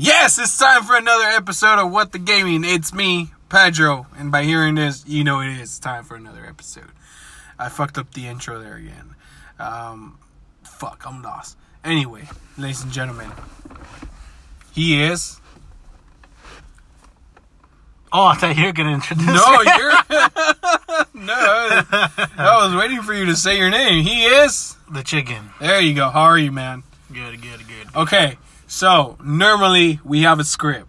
Yes, it's time for another episode of What the Gaming. It's me, Pedro, and by hearing this, you know it is time for another episode. I fucked up the intro there again. Um, fuck, I'm lost. Anyway, ladies and gentlemen, he is. Oh, I thought you were gonna introduce. No, me. you're. no, I was waiting for you to say your name. He is. the chicken. There you go. How are you, man? Good, good, good. Okay, so normally we have a script.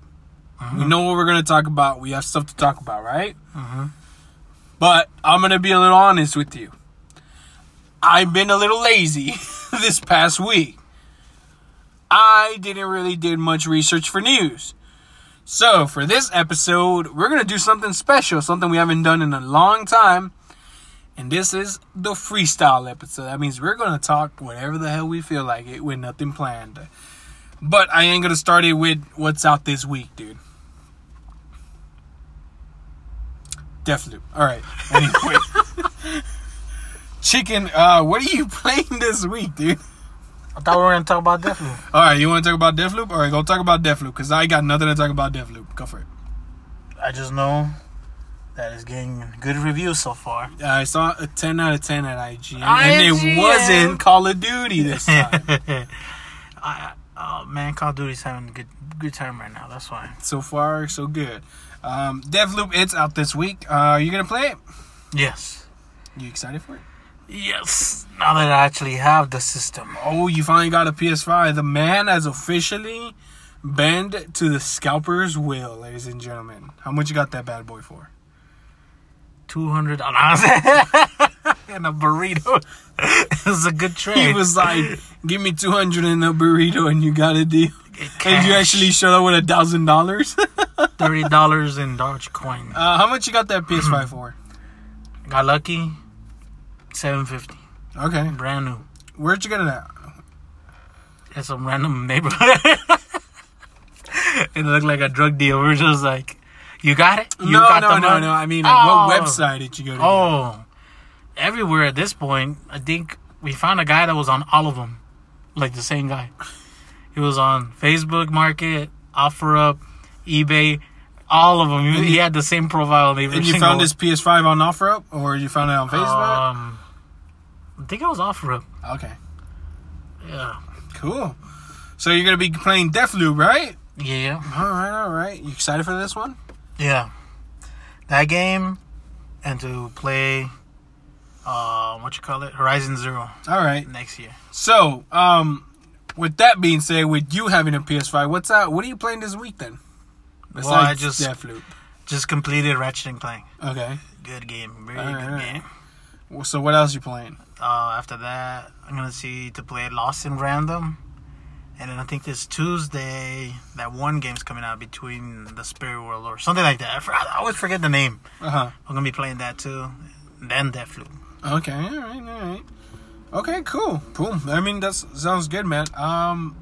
We know what we're gonna talk about. We have stuff to talk about, right? Mhm. But I'm gonna be a little honest with you. I've been a little lazy this past week. I didn't really did much research for news. So for this episode, we're gonna do something special, something we haven't done in a long time. And this is the freestyle episode. That means we're gonna talk whatever the hell we feel like it with nothing planned. But I ain't gonna start it with what's out this week, dude. Deathloop. Alright. Anyway. Chicken, uh, what are you playing this week, dude? I thought we were gonna talk about Deathloop. Alright, you wanna talk about Deathloop? Alright, go talk about Deathloop, because I got nothing to talk about Deathloop. Go for it. I just know that it's getting good reviews so far. I saw a 10 out of 10 at IGN, and it wasn't Call of Duty this time. I, oh man, Call of Duty's having a good good time right now. That's why. so far, so good. Um, Deathloop, it's out this week. Uh, are you gonna play it? Yes. You excited for it? Yes. Now that I actually have the system. Oh, you finally got a PS5. The man has officially bent to the scalper's will, ladies and gentlemen. How much you got that bad boy for? Two hundred dollars and a burrito. it was a good trade. He was like, "Give me two hundred in a burrito, and you got a deal." And you actually showed up with a thousand dollars. thirty dollars in Dogecoin. Uh, how much you got that PS5 for? Got lucky. Seven fifty. Okay, Brand new. where'd you get it at? At some random neighborhood. it looked like a drug deal. We are just like, "You got it? You no, got no, no, money?" no. I mean, like, what Oh. website did you go to? Oh, everywhere at this point. I think we found a guy that was on all of them, like the same guy. He was on Facebook Market, OfferUp, eBay, all of them. He, he had the same profile. And you found his PS5 on OfferUp, or you found it on Facebook? Um, I think it was OfferUp. okay, Yeah, cool. So you're gonna be playing Deathloop, right? yeah, All right, all right. You excited for this one? yeah. That game, and to play, uh, what you call it, Horizon Zero All right. next year. So, um, with that being said, with you having a PS5, what's that? What are you playing this week then? Well, I just- Deathloop. Just completed Ratchet and Clank. Okay. Good game, very good alright. game. Well, So what else you playing? Uh, after that, I'm gonna see to play Lost in Random, and then I think this Tuesday that one game's coming out between the Spirit World or something like that. I, for- I always forget the name. Uh huh. I'm gonna be playing that too. Then Deathloop. Okay. All right. All right. Okay. Cool. Cool. I mean, that sounds good, man. Um.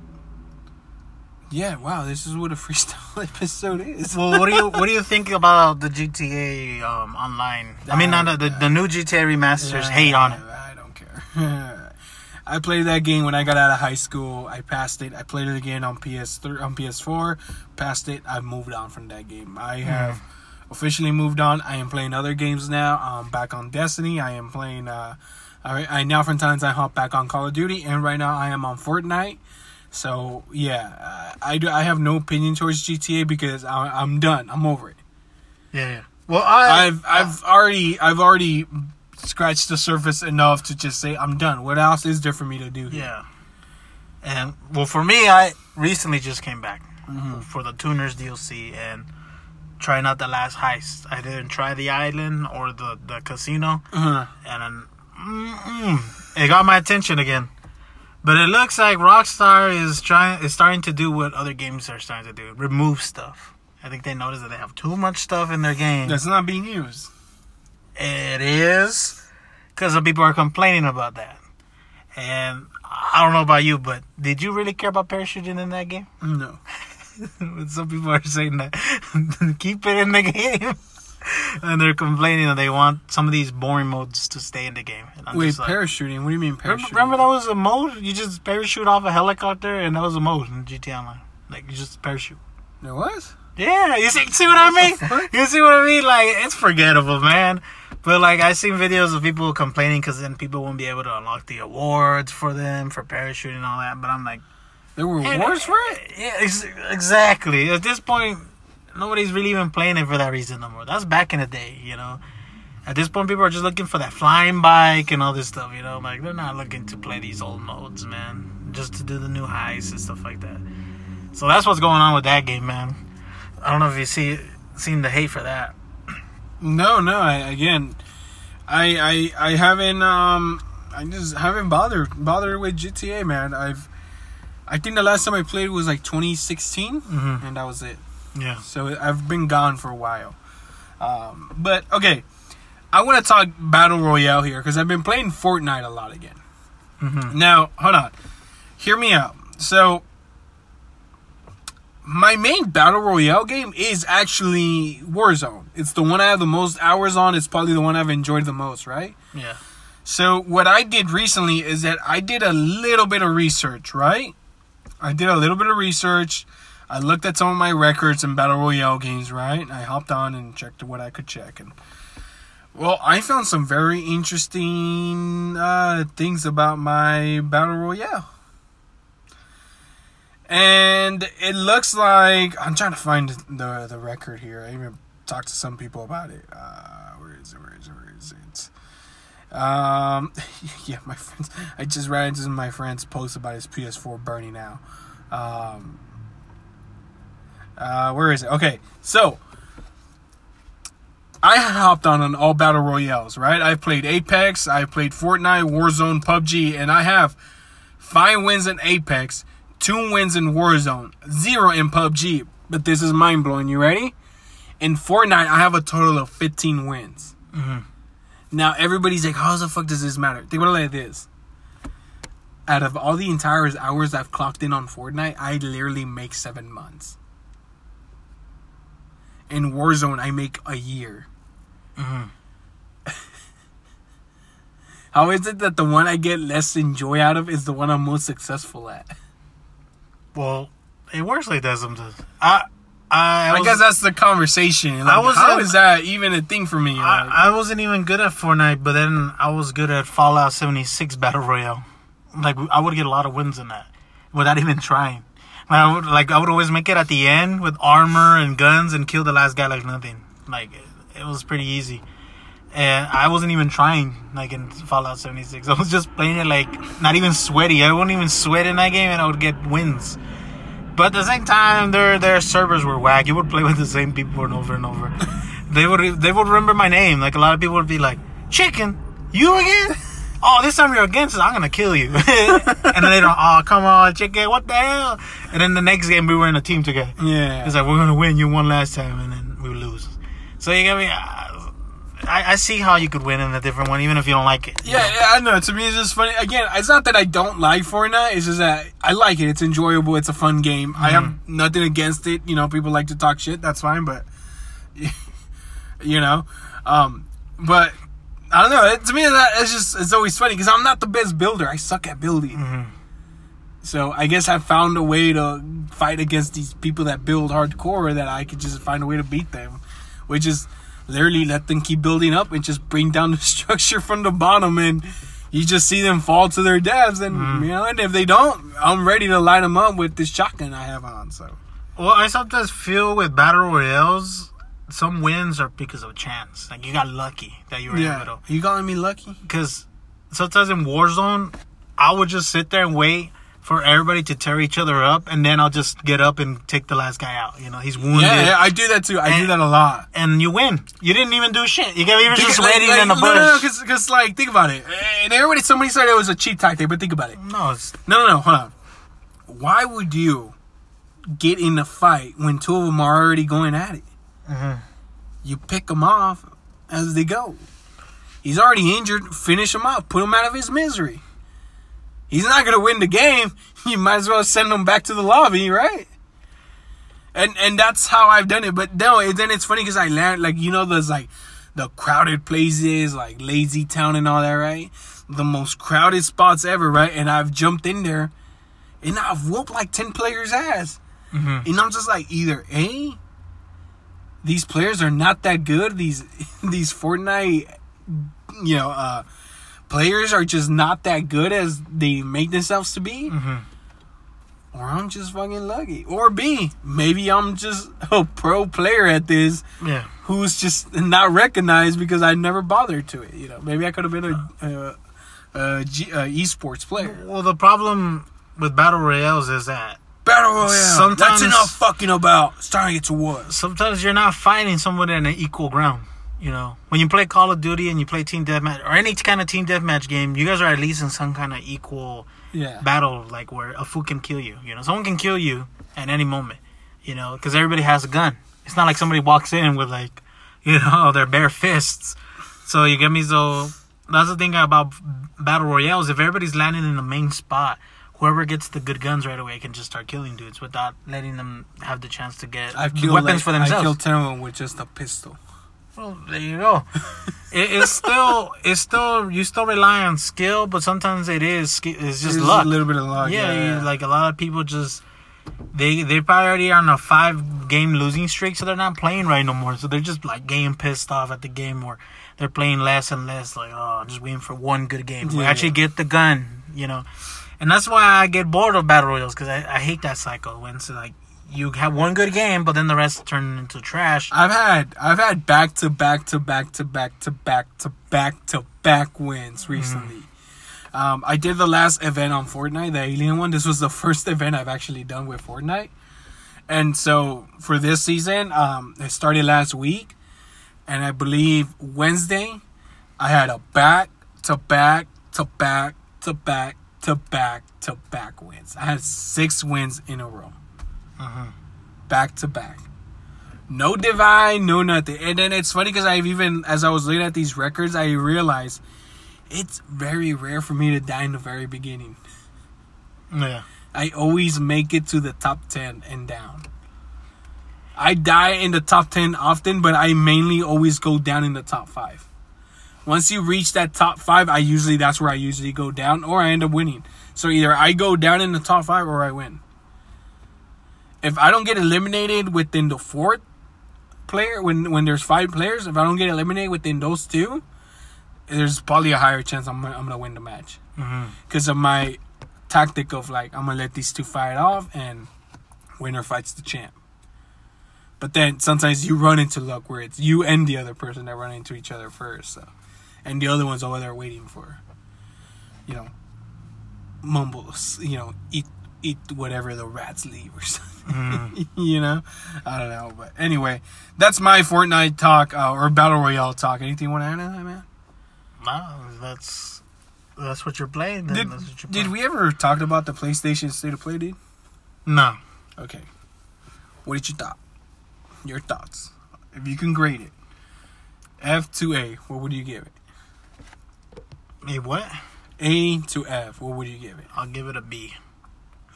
Yeah. Wow. This is what a freestyle episode is. Well, what do you what do you think about the GTA um, Online? I mean, not the, the the new GTA remasters. Hate on it. I don't care. I played that game when I got out of high school. I passed it. I played it again on PS3 on PS4. Passed it. I moved on from that game. I have officially moved on. I am playing other games now. I'm back on Destiny. I am playing. Uh, I, I now from times I hop back on Call of Duty, and right now I am on Fortnite. So yeah, uh, I do. I have no opinion towards GTA because I, I'm done. I'm over it. Yeah, yeah. Well, I I've I've already I've already scratched the surface enough to just say I'm done. What else is there for me to do? here? Yeah. And well, for me, I recently just came back Mm-hmm. for the Tuners DLC and trying out the last heist. I didn't try the island or the the casino, Uh-huh. and then, mm-mm, it got my attention again. But it looks like Rockstar is trying is starting to do what other games are starting to do: remove stuff. I think they noticed that they have too much stuff in their game. That's not being used. It is because some people are complaining about that. And I don't know about you, but did you really care about parachuting in that game? No. some people are saying that keep it in the game. and they're complaining that they want some of these boring modes to stay in the game. Wait, like, parachuting? What do you mean parachuting? remember that was a mode? You just parachute off a helicopter, and that was a mode in GTA Online. Like you just parachute. It was. Yeah, you see, see what I mean? You see what I mean? Like it's forgettable, man. But like I seen videos of people complaining because then people won't be able to unlock the awards for them for parachuting and all that. But I'm like, There were Hey, awards for it. yeah, ex- exactly. At this point, nobody's really even playing it for that reason no more. That's back in the day, you know. At this point, people are just looking for that flying bike and all this stuff, you know. Like they're not looking to play these old modes, man, just to do the new heists and stuff like that. So that's what's going on with that game, man. I don't know if you see seen the hate for that. No, no. I, again, I, I, I haven't. Um, I just haven't bothered bothered with GTA, man. I've. I think the last time I played was like 2016, Mhm. and that was it. Yeah. So I've been gone for a while. Um, but okay, I want to talk battle royale here because I've been playing Fortnite a lot again. hmm Now, hold on. Hear me out. So, my main battle royale game is actually Warzone. It's the one I have the most hours on. It's probably the one I've enjoyed the most, right? Yeah. So, what I did recently is that I did a little bit of research, right? I did a little bit of research. I looked at some of my records in battle royale games, right? I hopped on and checked what I could check and well, I found some very interesting uh, things about my battle royale, and it looks like I'm trying to find the the record here. I even talked to some people about it. Uh, where is it? Where is it? Where is it? Um, yeah, my friends. I just ran into my friend's post about his PS4 burning now. Um, uh, where is it? Okay, so I hopped on on all battle royales, right? I played Apex, I played Fortnite, Warzone, PUBG, and I have five wins in Apex, two wins in Warzone, zero in PUBG. But this is mind blowing. You ready? In Fortnite, I have a total of 15 wins. Mhm. Now everybody's like, "How the fuck does this matter?" Think about it like this: out of all the entire hours I've clocked in on Fortnite, I literally make seven months. In Warzone, I make a year. Mhm. How is it that the one I get less enjoy out of is the one I'm most successful at? Well, it works like that sometimes. I. I, I, was- guess that's the conversation. Like, I was how is that even a thing for me? Like, I, I wasn't even good at Fortnite, but then I was good at Fallout 76 Battle Royale. Like I would get a lot of wins in that without even trying. Like, I would like I would always make it at the end with armor and guns and kill the last guy like nothing. Like it, it was pretty easy. And I wasn't even trying like in Fallout 76. I was just playing it like not even sweaty. I wouldn't even sweat in that game and I would get wins. But at the same time, their their servers were whack. You would play with the same people over and over and over. they would they would remember my name. Like a lot of people would be like, "Chicken, you again? Oh, this time you're against us. I'm gonna kill you." and then later, "Oh, come on, chicken, what the hell?" And then the next game, we were in a team together. yeah. It's like we're gonna win. You one last time, and then we lose. So you get me. I, I see how you could win in a different one, even if you don't like it. Yeah, yeah, I know. To me, it's just funny. Again, it's not that I don't like Fortnite. It's just that I like it. It's enjoyable. It's a fun game. I have nothing against it. You know, people like to talk shit. That's fine. But you know, um, but I don't know. It, to me, that it's just it's always funny because I'm not the best builder. I suck at building. Mhm. So I guess I found a way to fight against these people that build hardcore that I could just find a way to beat them, which is literally let them keep building up and just bring down the structure from the bottom and you just see them fall to their deaths and mm-hmm. you know and if they don't I'm ready to light them up with this shotgun I have on so Well, I sometimes feel with battle royales, some wins are because of chance. Like you got lucky that you were in the yeah middle. you calling me lucky Because sometimes in Warzone, I would just sit there and wait for everybody to tear each other up, and then I'll just get up and take the last guy out. You know, he's wounded, yeah, yeah I do that too I do that a lot and you win. You didn't even do shit. You got you were just Like- waiting like- in the no, bush. no, no, because like think about it and everybody somebody said it was a cheap tactic but think about it no, it's No, no, no, hold on. Why would you get in a fight when two of them are already going at it? Mhm. You pick them off as they go. He's already injured. Finish him off. Put him out of his misery. He's not gonna win the game. You might as well send him back to the lobby, right? And and that's how I've done it. But no, then it's funny because I learned like you know those like the crowded places like Lazy Town and all that, right? The most crowded spots ever, right? And I've jumped in there, and I've whooped like ten players' ass. Mhm. And I'm just like, either A, these players are not that good. These these Fortnite, you know, uh, players are just not that good as they make themselves to be. Mhm. Or I'm just fucking lucky. Or B, maybe I'm just a pro player at this Yeah. who's just not recognized because I never bothered to it. You know, maybe I could have been a, a, a, G, a esports player. Well, the problem with battle royales is that Battle Royale. Sometimes- That's enough fucking about. It's time to get to war. sometimes you're not fighting someone in an equal ground. You know, when you play Call of Duty and you play team deathmatch or any kind of team deathmatch game, you guys are at least in some kind of equal Yeah. battle, like where a fool can kill you. You know, someone can kill you at any moment. You know, because everybody has a gun. It's not like somebody walks in with like, you know, their bare fists. So you get me. So that's the thing about battle royales. If everybody's landing in the main spot, whoever gets the good guns right away can just start killing dudes without letting them have the chance to get I've killed weapons like, for I themselves. killed ten of them with just a pistol. Well, there you go. it, it's still, it's still, you still rely on skill, but sometimes it is, it's just There's luck. A little bit of luck. yeah, Yeah, you- like a lot of people just, they they probably already are on a five game losing streak, so they're not playing right no more. So they're just like getting pissed off at the game, or they're playing less and less. Like, oh, just waiting for one good game. We Yeah. actually get the gun, you know. And that's why I get bored of battle royals because I, I hate that cycle when it's like you have one good game, but then the rest turn into trash. I've had I've had back to back to back to back to back to back to back wins recently. Um, I did the last event on Fortnite, the Alien one. This was the first event I've actually done with Fortnite, and so for this season, um, it started last week, and I believe Wednesday, I had a back to back to back to back to back to back wins. I had six wins in a row Mhm. back to back. No divine, no nothing. And then it's funny because I've even, as I was looking at these records, I realized it's very rare for me to die in the very beginning. Yeah. I always make it to the top 10 and down. I die in the top 10 often, but I mainly always go down in the top 5. Once you reach that top 5, I usually, that's where I usually go down or I end up winning. So either I go down in the top 5 or I win. If I don't get eliminated within the fourth player, when, when there's five players, if I don't get eliminated within those two, there's probably a higher chance I'm, gonna- I'm going to win the match. Mm-hmm. Because of my tactic of like I'm gonna let these two fight off and winner fights the champ. But then sometimes you run into luck where it's you and the other person that run into each other first, so. And the other one's over there waiting for, you know, mumbles, you know, eat eat whatever the rats leave or something. Mhm. you know, I don't know, but anyway, that's my Fortnite talk uh, or battle royale talk. Anything you want to add to that, man? No, that's that's what you're playing. Then Did, you're did playing. we ever talk about the PlayStation State of Play, dude? No. Okay. What did you thought? Your thoughts. If you can grade it. F to A, what would you give it? A what? A to F, what would you give it? I'll give it a B.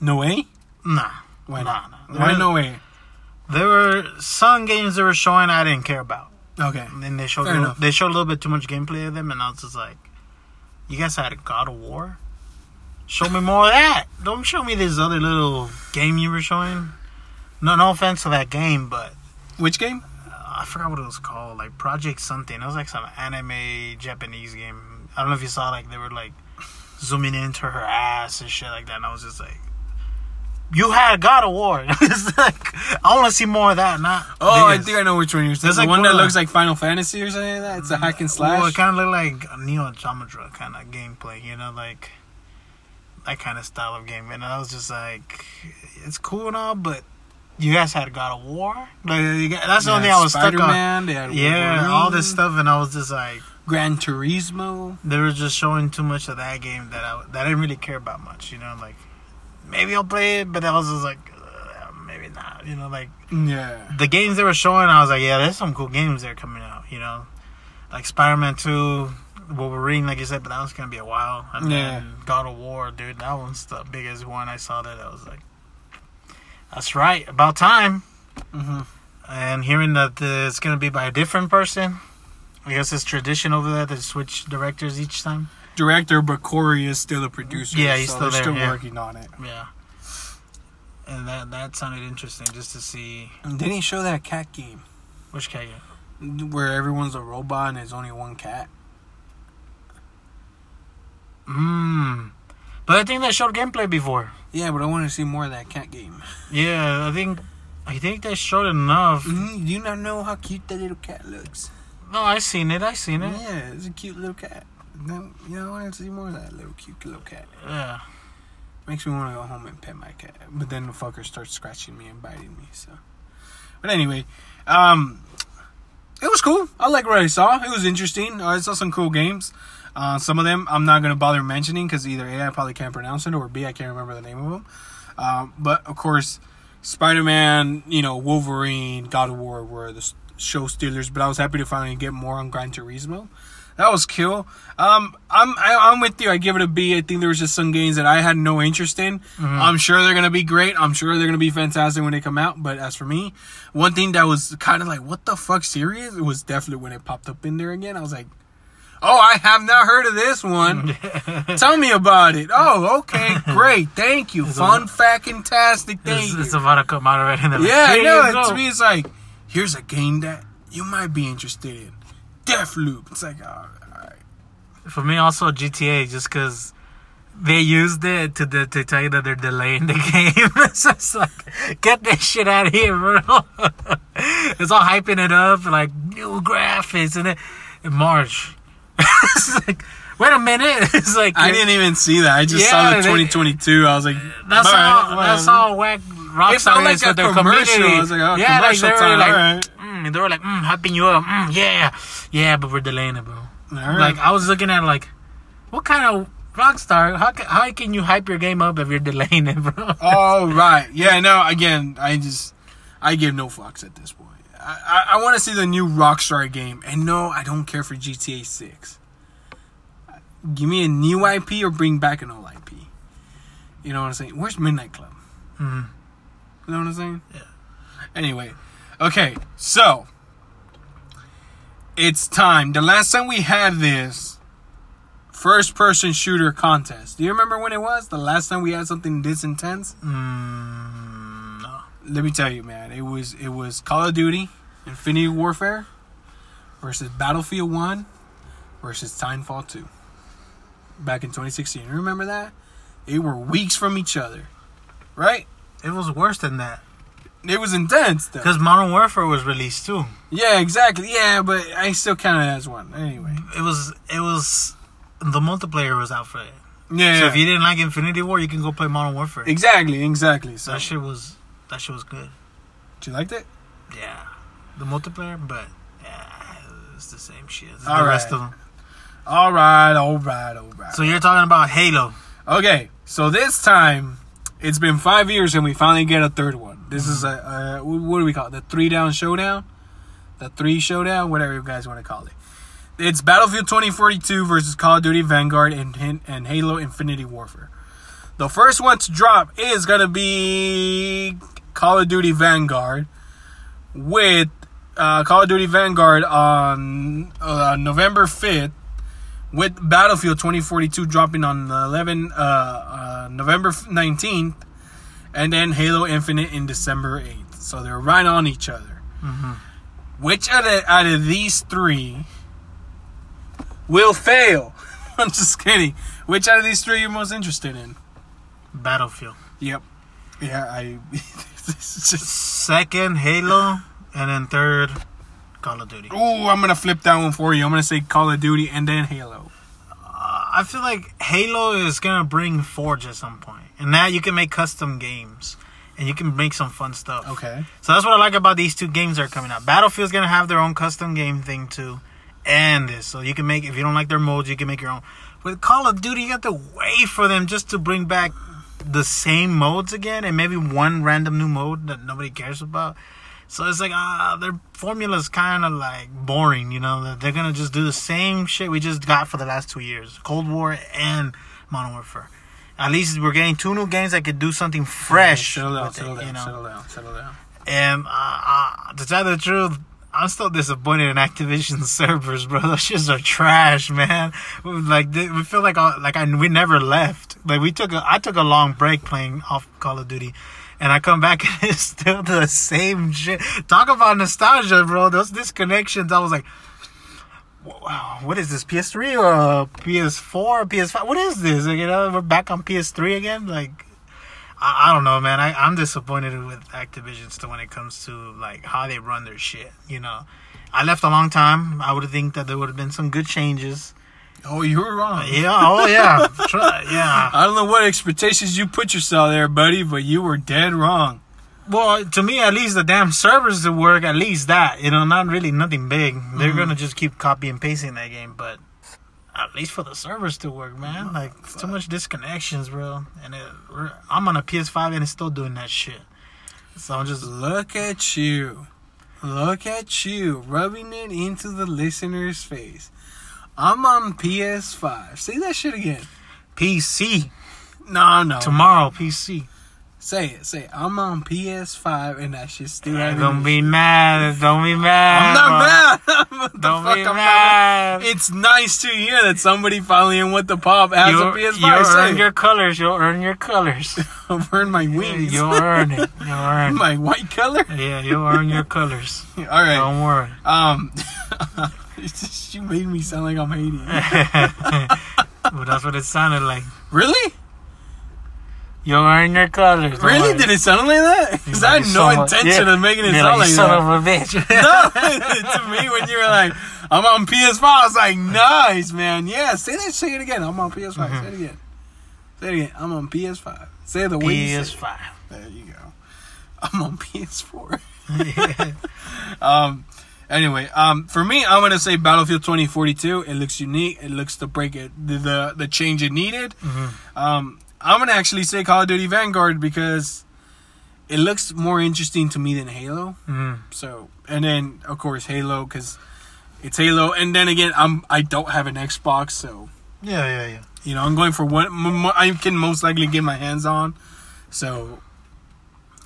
No way? Nah. Why Nah, not? nah. Why no way? There were some games they were showing I didn't care about. Okay. And then they showed Fair little, they showed a little bit too much gameplay of them, and I was just like, "You guys had a God of War? Show me more of that. Don't show me this other little game you were showing." No, no offense to that game, but Which game? uh, I forgot what it was called, like Project something. It was like some anime Japanese game. I don't know if you saw, like they were like zooming into her ass and shit like that, and I was just like. You had God of War. it's like I want to see more of that. Not Oh, I think I know which one you're. There's The like one that looks like Final Fantasy or something like that? It's a hack and slash? Well, it kind of looked like a Nier Automata kind of gameplay, you know, like that kind of style of game. And I was just like, it's cool and all, but you guys had God of War. Like got- that's the only thing I was stuck on. Spider-Man, they had Yeah, all this stuff, and I was just like, Gran Turismo. they were just showing too much of that game that I that I didn't really care about much. You know, like maybe I'll play it, but I was just like, uh, maybe not. You know, like Yeah. the games they were showing, I was like, yeah, there's some cool games that are coming out. You know, like Spider Man Two, Wolverine, like you said, but that was gonna be a while. And Yeah. then God of War, dude, that one's the biggest one I saw. That I was like, that's right, about time. hmm And hearing that it's gonna be by a different person, I guess it's tradition over there to switch directors each time. Director, but Cory is still a producer. Yeah, he's so still there, still yeah. working on it. Yeah. and that that sounded interesting just to see And didn't he show that cat game which cat game. where everyone's a robot and there's only one cat? Mmm. But I think they showed gameplay before. Yeah, but I want to see more of that cat game. Yeah, I think I think they showed enough. Mm, do you not know how cute that little cat looks? No, I seen it. I seen it. Yeah, it's a cute little cat. Then, You know, I want to see more of that little cute little cat. Yeah. Makes me want to go home and pet my cat. But then the fucker starts scratching me and biting me. So, but anyway, um, it was cool. I like what I saw. It was interesting. I saw some cool games. Uh, some of them I'm not gonna bother mentioning because either a I probably can't pronounce it or b I can't remember the name of them. Um, but of course, Spider-Man, you know, Wolverine, God of War were the show stealers. But I was happy to finally get more on Gran Turismo. That was cool. Um, I'm I, I'm with you. I give it a B. I think there was just some games that I had no interest in. I'm sure they're gonna be great. I'm sure they're gonna be fantastic when they come out. But as for me, one thing that was kind of like, what the fuck, serious? It was definitely when it popped up in there again. I was like, oh, I have not heard of this one. Tell me about it. Oh, okay, great, thank you. Fun, fact, tastic. Thank It's, you. it's about to come out already. Like, Yeah, I "Here know. you it- go." To me, it's like, here's a game that you might be interested in. Deathloop. It's like, oh, all right. For me, also GTA, just because they used it to de- to tell you that they're delaying the game. it's like, get this shit out of here, bro. it's all hyping it up, like new graphics, and then in March. it's like, wait a minute. It's like I didn't even see that. I just saw Yeah, the they- 2022. I was like, That's all all. right, that's all. Whack Rockstar It felt like with their commercial. community. I was like, oh, yeah, like commercial they were time, like, alright. Mm, they were like, mm, hyping you up. Mm, yeah, yeah, but we're delaying it, bro. All right. Like I was looking at like, what kind of Rockstar? How can, how can you hype your game up if you're delaying it, bro? oh, right. Yeah, no, again, I just, I give no fucks at this point. I, I, I want to see the new Rockstar game. And no, I don't care for GTA 6. Give me a new IP or bring back an old IP. You know what I'm saying? Where's Midnight Club? Mm-hmm. You know what I'm saying? Yeah. Anyway, okay, so it's time. The last time we had this first person shooter contest, do you remember when it was? The last time we had something this intense? Mm, no. Let me tell you, man. It was it was Call of Duty, Infinite Warfare versus Battlefield One versus Titanfall Two. Back in 2016. Remember that? They were weeks from each other, right? It was worse than that It was intense, though. because Modern Warfare was released too. Yeah, exactly. Yeah, but I still count it as one. Anyway. It was it was the multiplayer was out for it. Yeah. So if you didn't like Infinity War, you can go play Modern Warfare. exactly, exactly. So, That shit was that shit was good. you liked it? Yeah, the multiplayer, but yeah, it's the same shit. as All the rest of them. All right, all right, all right. So you're talking about Halo. Okay, so this time it's been five years and we finally get a third one. This is a, a what do we call it? The three down showdown, the three showdown, whatever you guys want to call it. It's Battlefield 2042 versus Call of Duty Vanguard and and Halo Infinity Warfare. The first one to drop is gonna be Call of Duty Vanguard with uh, Call of Duty Vanguard on uh, November 5th with Battlefield 2042 dropping on 11 uh, uh, November 19th, and then Halo Infinite in December 8th. So they're right on each other. Mhm. Which out of, out of these three will fail? I'm just kidding. Which out of these three you're you most interested in? Battlefield. Yep. Yeah, I. just. Second, Halo, and then third, Call of Duty. Ooh, I'm gonna flip that one for you. I'm gonna say Call of Duty and then Halo. I feel like Halo is gonna bring Forge at some point, and now you can make custom games, and you can make some fun stuff. Okay. So that's what I like about these two games that are coming out. Battlefield's gonna have their own custom game thing too, and this. So you can make if you don't like their modes, you can make your own. With Call of Duty, you have to wait for them just to bring back the same modes again, and maybe one random new mode that nobody cares about. So it's like ah, their formula's kind of like boring, you know. They're gonna just do the same shit we just got for the last two years: Cold War and Modern Warfare. At least we're getting two new games that could do something fresh. Settle down, settle down, you know? settle down, settle down. And uh, uh, to tell the truth, I'm still disappointed in Activision servers, bro. Those shits are trash, man. Like we feel like uh, like I we never left. Like we took a I took a long break playing off Call of Duty, and I come back and it's still the same shit. Talk about nostalgia, bro. Those disconnections. I was like, wow, what is this? PS3 or uh, PS4, PS5? What is this? You know, we're back on PS3 again. Like, I, I don't know, man. I, I'm disappointed with Activision still when it comes to like how they run their shit. You know, I left a long time. I would think that there would have been some good changes. Oh, you were wrong. Yeah. Oh, yeah. Try- yeah. I don't know what expectations you put yourself there, buddy, but you were dead wrong. Well, to me, at least the damn servers to work. At least that, you know, not really nothing big. They're mm-hmm. gonna just keep copy and pasting that game, but at least for the servers to work, man. Mm-hmm. Like it's too much disconnections, bro. And it, I'm on a PS5 and it's still doing that shit. So I'm just Look at you. Look at you rubbing it into the listener's face. I'm on PS5. Say that shit again. PC No, no. tomorrow. PC. Say it. Say it. I'm on PS5 and that shit still having Don't be mad. Don't be mad. I'm not bro. mad. Don't fuck? be I'm mad. It's nice to hear that somebody finally in what the pop has You'll, a PS5. you'll earn your colors. You'll earn your colors. I'll burn my wings. You'll earn it. You'll earn my white color. Yeah, you'll earn your colors. All right. Don't worry. Um, you made me sound like I'm hating. you. but that's what it sounded like. Really? You'll earn your colors. Really? Did it sound like that? Because I had no son intention yeah. of making it You're sound like, like, son that. of a bitch. no, to me when you were like, I'm on PS5, I was like, nice, man. Yeah, say that. Say it again. I'm on PS5. Mm-hmm. Say it again. Say it again. I'm on PS5. Say the way you say it. PS5. There you go. I'm on PS4. yeah. um. Anyway, um, for me, I'm gonna say Battlefield 2042. It looks unique. It looks to break it the the, the change it needed. Mm-hmm. Um, I'm gonna actually say Call of Duty Vanguard because it looks more interesting to me than Halo. Mhm. So, and then of course Halo because it's Halo. And then again, I'm I don't have an Xbox, so Yeah, yeah, yeah. you know I'm going for what I can most likely get my hands on. So,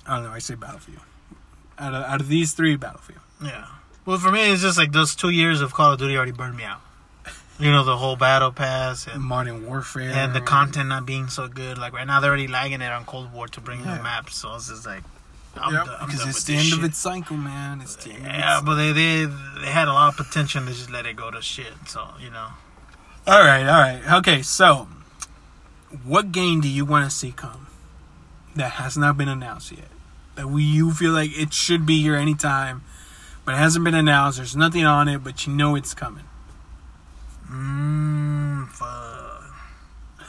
I don't know. I say Battlefield. Out of out of these three, Battlefield. Yeah. Well, for me, it's just like those two years of Call of Duty already burned me out. You know, the whole battle pass and, Modern Warfare and the content not being so good. Like right now, they're already lagging it on Cold War to bring Yeah. the maps. So it's just like, I'm Yep, done, because it's the end shit. of its cycle, man. It's the end. Yeah, of its but they, they they had a lot of potential to just let it go to shit. So you know, All right, all right. Okay, so what game do you want to see come that has not been announced yet? That we you feel like it should be here anytime, but it hasn't been announced. There's nothing on it, but you know it's coming. mm, fuck.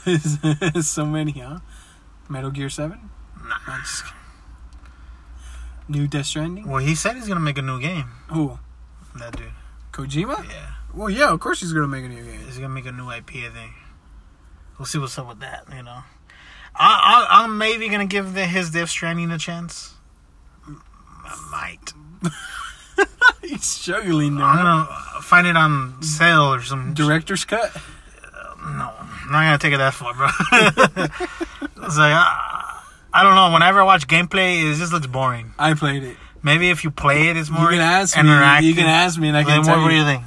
so many, huh? Metal Gear Seven. Nah. I'm just. New Death Stranding. Well, he said he's gonna make a new game. Who? That dude. Kojima? Yeah, Well, yeah, of course he's gonna make a new game. he's gonna make a new IP. I think. We'll see what's up with that. You know, I, I I'm maybe gonna give the, his Death Stranding a chance. I might. he's struggling now. I'm gonna find it on sale or some. Director's cut. No, I'm not gonna take it that far, bro. it's like I, I don't know. Whenever I watch gameplay, it just looks boring. I played it. Maybe if you play it, it's more You can ask me. interactive. You can ask me, and I can tell what, what do you. you think?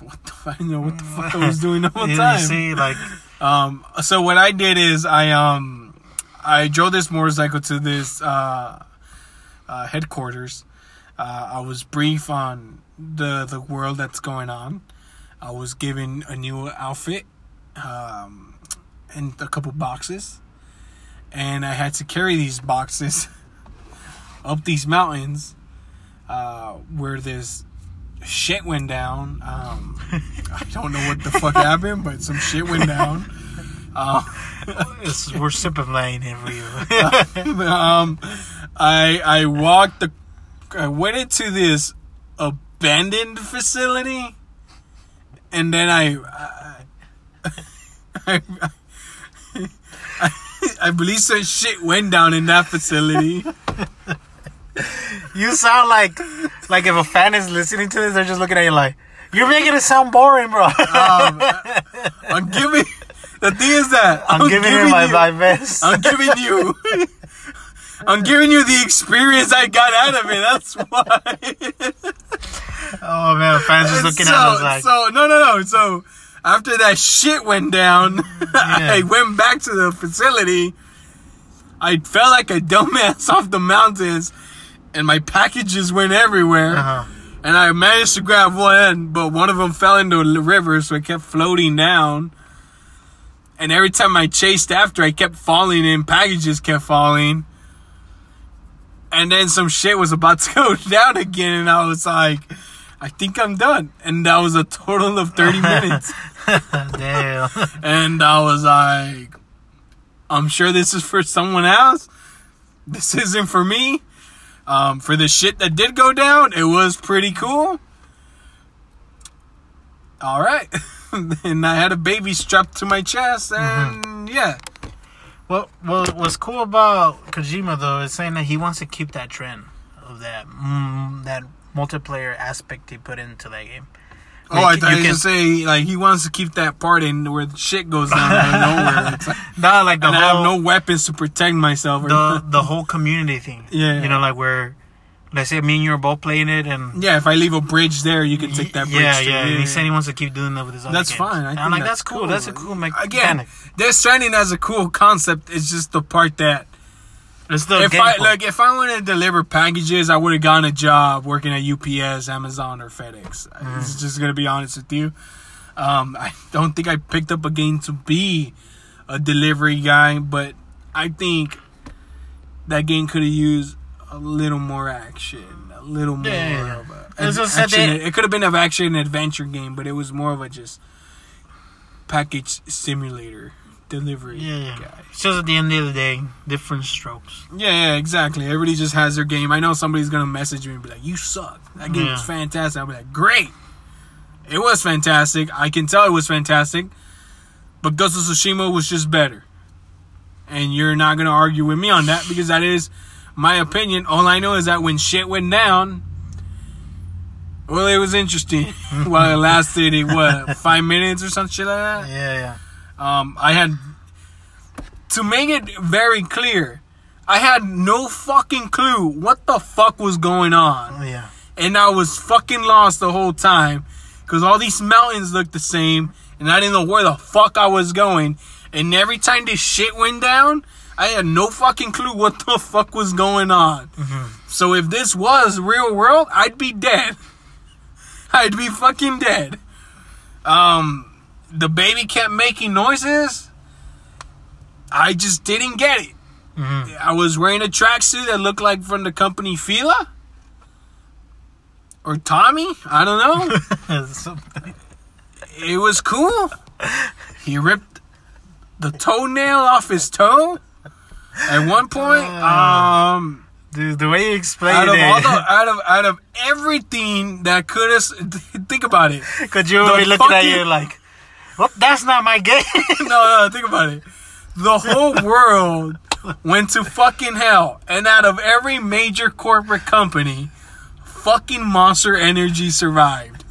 What the fuck? I know what the fuck I was doing the whole You- you time. see, like Um, so what I did is I um I drove this motorcycle to this uh, uh, headquarters. Uh, I was brief on the the world that's going on. I was given a new outfit um, and a couple boxes, and I had to carry these boxes up these mountains uh, where this shit went down. Um, I don't know what the fuck happened, but some shit went down. Uh, we're sympathizing here for you. um, I I walked the, I went into this abandoned facility, and then I, I, I, I believe some shit went down in that facility. you sound like like if a fan is listening to this, they're just looking at you like you're making it sound boring, bro. Um, I'm giving. The thing is that I'm, giving, you my, you- my best. I'm giving you. I'm giving you the experience I got out of it. That's why. oh man, fans just looking so, at us like so no, no, no. So after that shit went down, I went back to the facility. I felt like a dumbass off the mountains, and my packages went everywhere. Uh-huh. And I managed to grab one, but one of them fell into the river, so it kept floating down. And every time I chased after, I kept falling in. Packages kept falling. And then some shit was about to go down again, and I was like, I think I'm done. And that was a total of 30 minutes. Damn. And I was like, I'm sure this is for someone else. This isn't for me. Um, for the shit that did go down, it was pretty cool. All right. and I had a baby strapped to my chest, and yeah. Well, well, what's cool about Kojima though is saying that he wants to keep that trend of that mm, that multiplayer aspect he put into that game. Oh, I thought you you can- say like he wants to keep that part in where the shit goes down out of nowhere. It's like, No, like the and I have no weapons to protect myself. Or the the whole community thing. Yeah. you know, like where let's say me and you are both playing it, and yeah, if I leave a bridge there, you can take that bridge. yeah, yeah. And he said he wants to keep doing that with his other That's games. fine. I I'm like, that's that's cool. That's a cool me- Again, mechanic. Death Stranding has a cool concept. It's just the part that It's the if. I like if I wanted to deliver packages, I would have gotten a job working at UPS, Amazon, or FedEx. Mm. It's just gonna be honest with you. Um, I don't think I picked up a game to be a delivery guy, but I think that game could have used a little more action, a little more. Yeah, yeah, yeah. Of a, action. they- it could have been an action adventure game, but it was more of a just package simulator delivery yeah, yeah. guy. It's just at the end of the day, different strokes. Yeah, yeah, exactly. Everybody just has their game. I know somebody's gonna message me and be like, "You suck. That game was fantastic." I'll be like, "Great, it was fantastic. I can tell it was fantastic." But Ghost of Tsushima was just better, and you're not gonna argue with me on that because that is my opinion. All I know is that when shit went down, well, it was interesting while it lasted. It what five minutes or some shit like that. Yeah, yeah. Um, I had to make it very clear. I had no fucking clue what the fuck was going on, Oh, yeah. and I was fucking lost the whole time because all these mountains looked the same, and I didn't know where the fuck I was going. And every time this shit went down, I had no fucking clue what the fuck was going on. So if this was real world, I'd be dead. I'd be fucking dead. Um, the baby kept making noises. I just didn't get it. Mhm. I was wearing a tracksuit that looked like from the company Fila or Tommy. I don't know. Something. it was cool. He ripped the toenail off his toe at one point. Um, Dude, the way you explained out of it, all the out of out of everything that could have think about it. because you be looking at you like, well, that's not my game. no, no, think about it. The whole world went to fucking hell, and out of every major corporate company, fucking Monster Energy survived.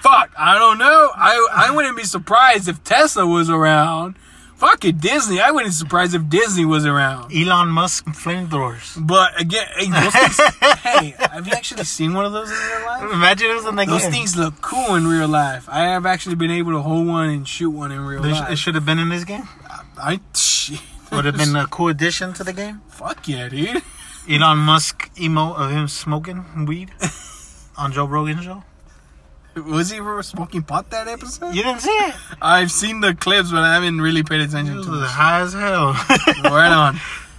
Fuck, I don't know. I I wouldn't be surprised if Tesla was around. Fuck it, Disney. I wouldn't be surprised if Disney was around. Elon Musk flamethrowers. But again, hey, those things, hey, have you actually seen one of those in real life? Imagine it was in the Those game. things look cool in real life. I have actually been able to hold one and shoot one in real They sh- life. it should have been in this game. I shit. Would have been a cool addition to the game. Fuck yeah, dude. Elon Musk emo of him smoking weed on Joe Rogan's show. Was he smoking pot that episode? You didn't see it. I've seen the clips, but I haven't really paid attention was to it. high as hell. right on.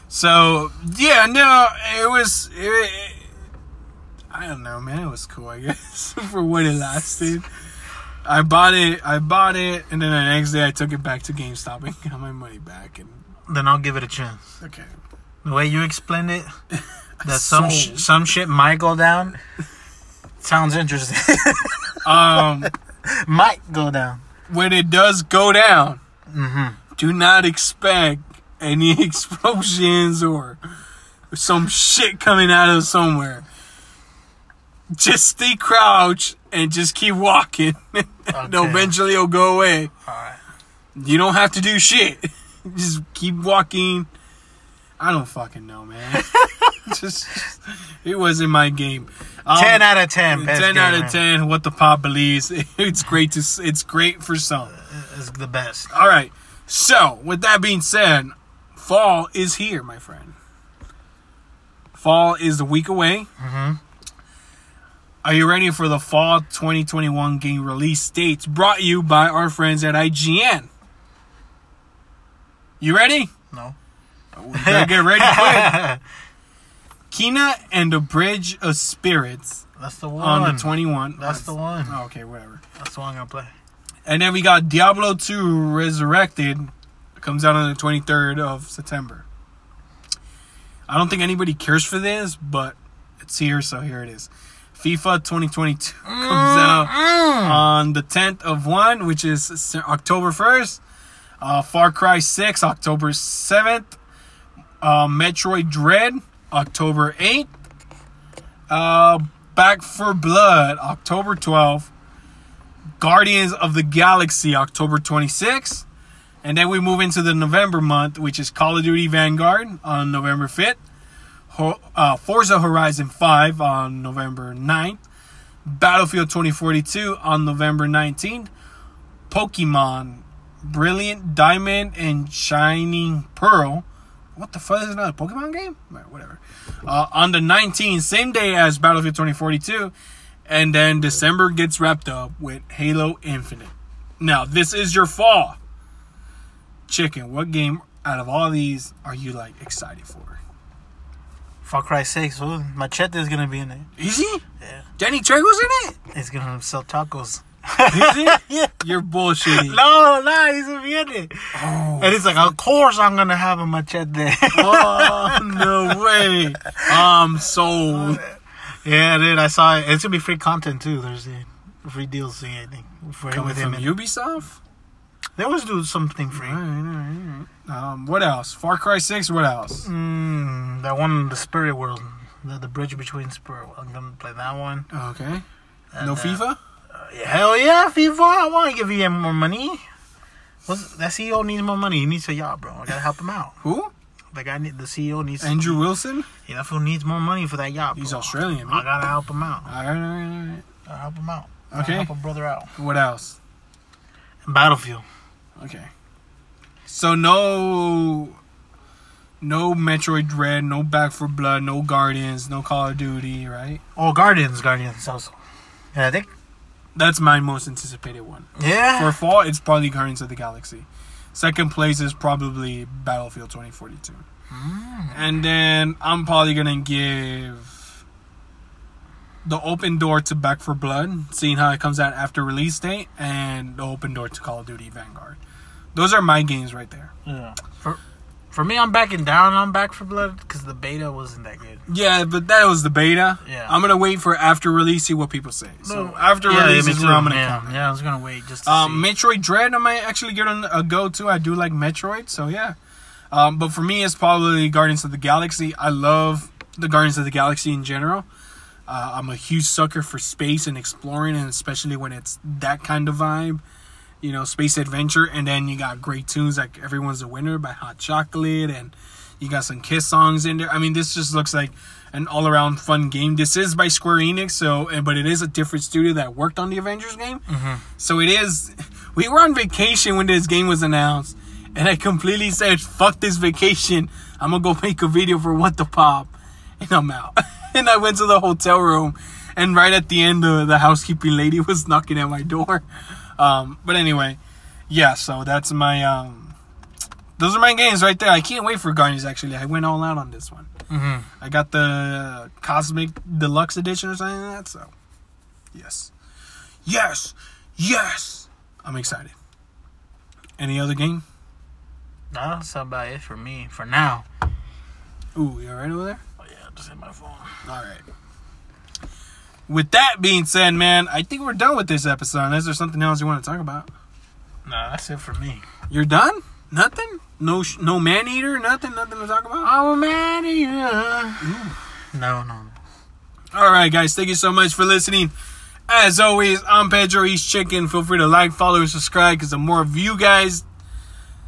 So yeah, no, it was. It, it- I don't know, man. It was cool, I guess, for what it lasted. I bought it. I bought it, and then the next day I took it back to GameStop and got my money back. And then I'll give it a chance. okay, The way you explained it, that some sh- some shit might go down. Sounds interesting. um, might go down. when it does go down, hmm do not expect any explosions or some shit coming out of somewhere. Just stay crouched and just keep walking. and Okay. eventually it'll go away. Alright. You don't have to do shit. just keep walking. I don't fucking know, man. just, it wasn't my game. Um, 10 out of 10. Best 10 game, out of. 10. What the pop believes. It's great to. It's great for some. It's the best. All right. So, with that being said, fall is here, my friend. Fall is a week away. Mm-hmm. Are you ready for the fall 2021 game release dates brought you by our friends at IGN? You ready? No. Get ready quick. Kena and the Bridge of Spirits That's the one. on the 21. That's the one. Oh, okay, whatever. That's the one I'm gonna play. And then we got Diablo 2 Resurrected. Comes out on the 23rd of September. I don't think anybody cares for this, but it's here, so here it is. FIFA 2022 comes out on the 10th of 1, which is October 1st. Uh, Far Cry 6, October 7th. Uh, Metroid Dread, October 8th. Uh, Back 4 Blood, October 12th. Guardians of the Galaxy, October 26th. And then we move into the November month, which is Call of Duty Vanguard on November 5th. Ho- uh, Forza Horizon 5 on November 9th. Battlefield 2042 on November 19th. Pokemon Brilliant Diamond and Shining Pearl. What the fuck is another Pokemon game? Right, Whatever. Uh, on the 19th, same day as Battlefield 2042. And then December gets wrapped up with Halo Infinite. Now, this is your fall. Chicken, what game out of all these are you like excited for? Far Cry 6. Ooh, Machete is gonna be in it. Is he? Yeah. Danny Trejo's in it? He's gonna sell tacos. Is he? yeah. You're bullshitting. No, no, he's in it. Oh, And he's like, of course I'm gonna have a machete. oh, no way. I'm sold. yeah, dude, I saw it. It's gonna be free content too. There's a free DLC, I think. For, Coming with him from. Ubisoft? They always do something free. All right, all right, all right. Um, what else? Far Cry 6, what else? Mm, that one, the Spirit World, the, the bridge between Spirit World. I'm gonna play that one. Okay. And, No uh, FIFA? Hell yeah, FIFA! I want to give you more money. What's, that CEO needs more money. He needs a yacht, bro. I gotta help him out. Who? The guy, the CEO needs. Andrew Wilson? Yeah, that fool needs more money for that yacht. He's bro. Australian, I gotta help him out. All right, all right, all right. Gotta help him out. Okay. help a brother out. What else? Battlefield. Okay. So no no Metroid Dread, no Back 4 Blood, no Guardians, no Call of Duty, right? Oh, Guardians, Guardians also. Yeah, I think. That's my most anticipated one. Yeah. For fall, it's probably Guardians of the Galaxy. Second place is probably Battlefield 2042. Hmm. And then I'm probably gonna give the open door to Back 4 Blood, seeing how it comes out after release date, and the open door to Call of Duty Vanguard. Those are my games right there. yeah. For, for me, I'm backing down on Back 4 Blood because the beta wasn't that good. Yeah, but that was the beta. Yeah. I'm gonna wait for after release, see what people say. So No, after yeah, release is too. where I'm gonna yeah, comment. Yeah, I was gonna wait just to Um. Metroid Dread, I might actually give it a go to. I do like Metroid, so yeah. Um, but for me, it's probably Guardians of the Galaxy. I love the Guardians of the Galaxy in general. Uh, I'm a huge sucker for space and exploring, and especially when it's that kind of vibe, you know, space adventure. And then you got great tunes like "Everyone's a Winner" by Hot Chocolate, and you got some Kiss songs in there. I mean, this just looks like an all-around fun game. This is by Square Enix, so but it is a different studio that worked on the Avengers game. Mm-hmm. So it is. We were on vacation when this game was announced, and I completely said, "Fuck this vacation! I'm gonna go make a video for What the Pop," and I'm out. and I went to the hotel room, and right at the end, the the housekeeping lady was knocking at my door. Um, but anyway, yeah. So that's my um. Those are my games right there. I can't wait for Guardians. Actually, I went all out on this one. Mhm. I got the Cosmic Deluxe Edition or something like that. So, yes, yes, yes. I'm excited. Any other game? No, that's about it for me for now. Ooh, you alright over there? Oh yeah, just hit my phone. All right. With that being said, man, I think we're done with this episode. Unless there's something else you want to talk about. No, that's it for me. You're done? Nothing? No, sh- no man eater. Nothing. Nothing to talk about. Oh man, yeah. No, no. All right, guys. Thank you so much for listening. As always, I'm Pedro East Chicken. Feel free to like, follow, and subscribe because the more of you guys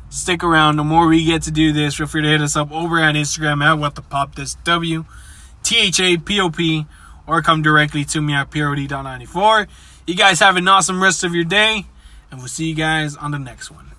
stick around, the more we get to do this. Feel free to hit us up over at Instagram at what the pop this W T H A P O P or come directly to me at PROD.94. You guys have an awesome rest of your day, and we'll see you guys on the next one.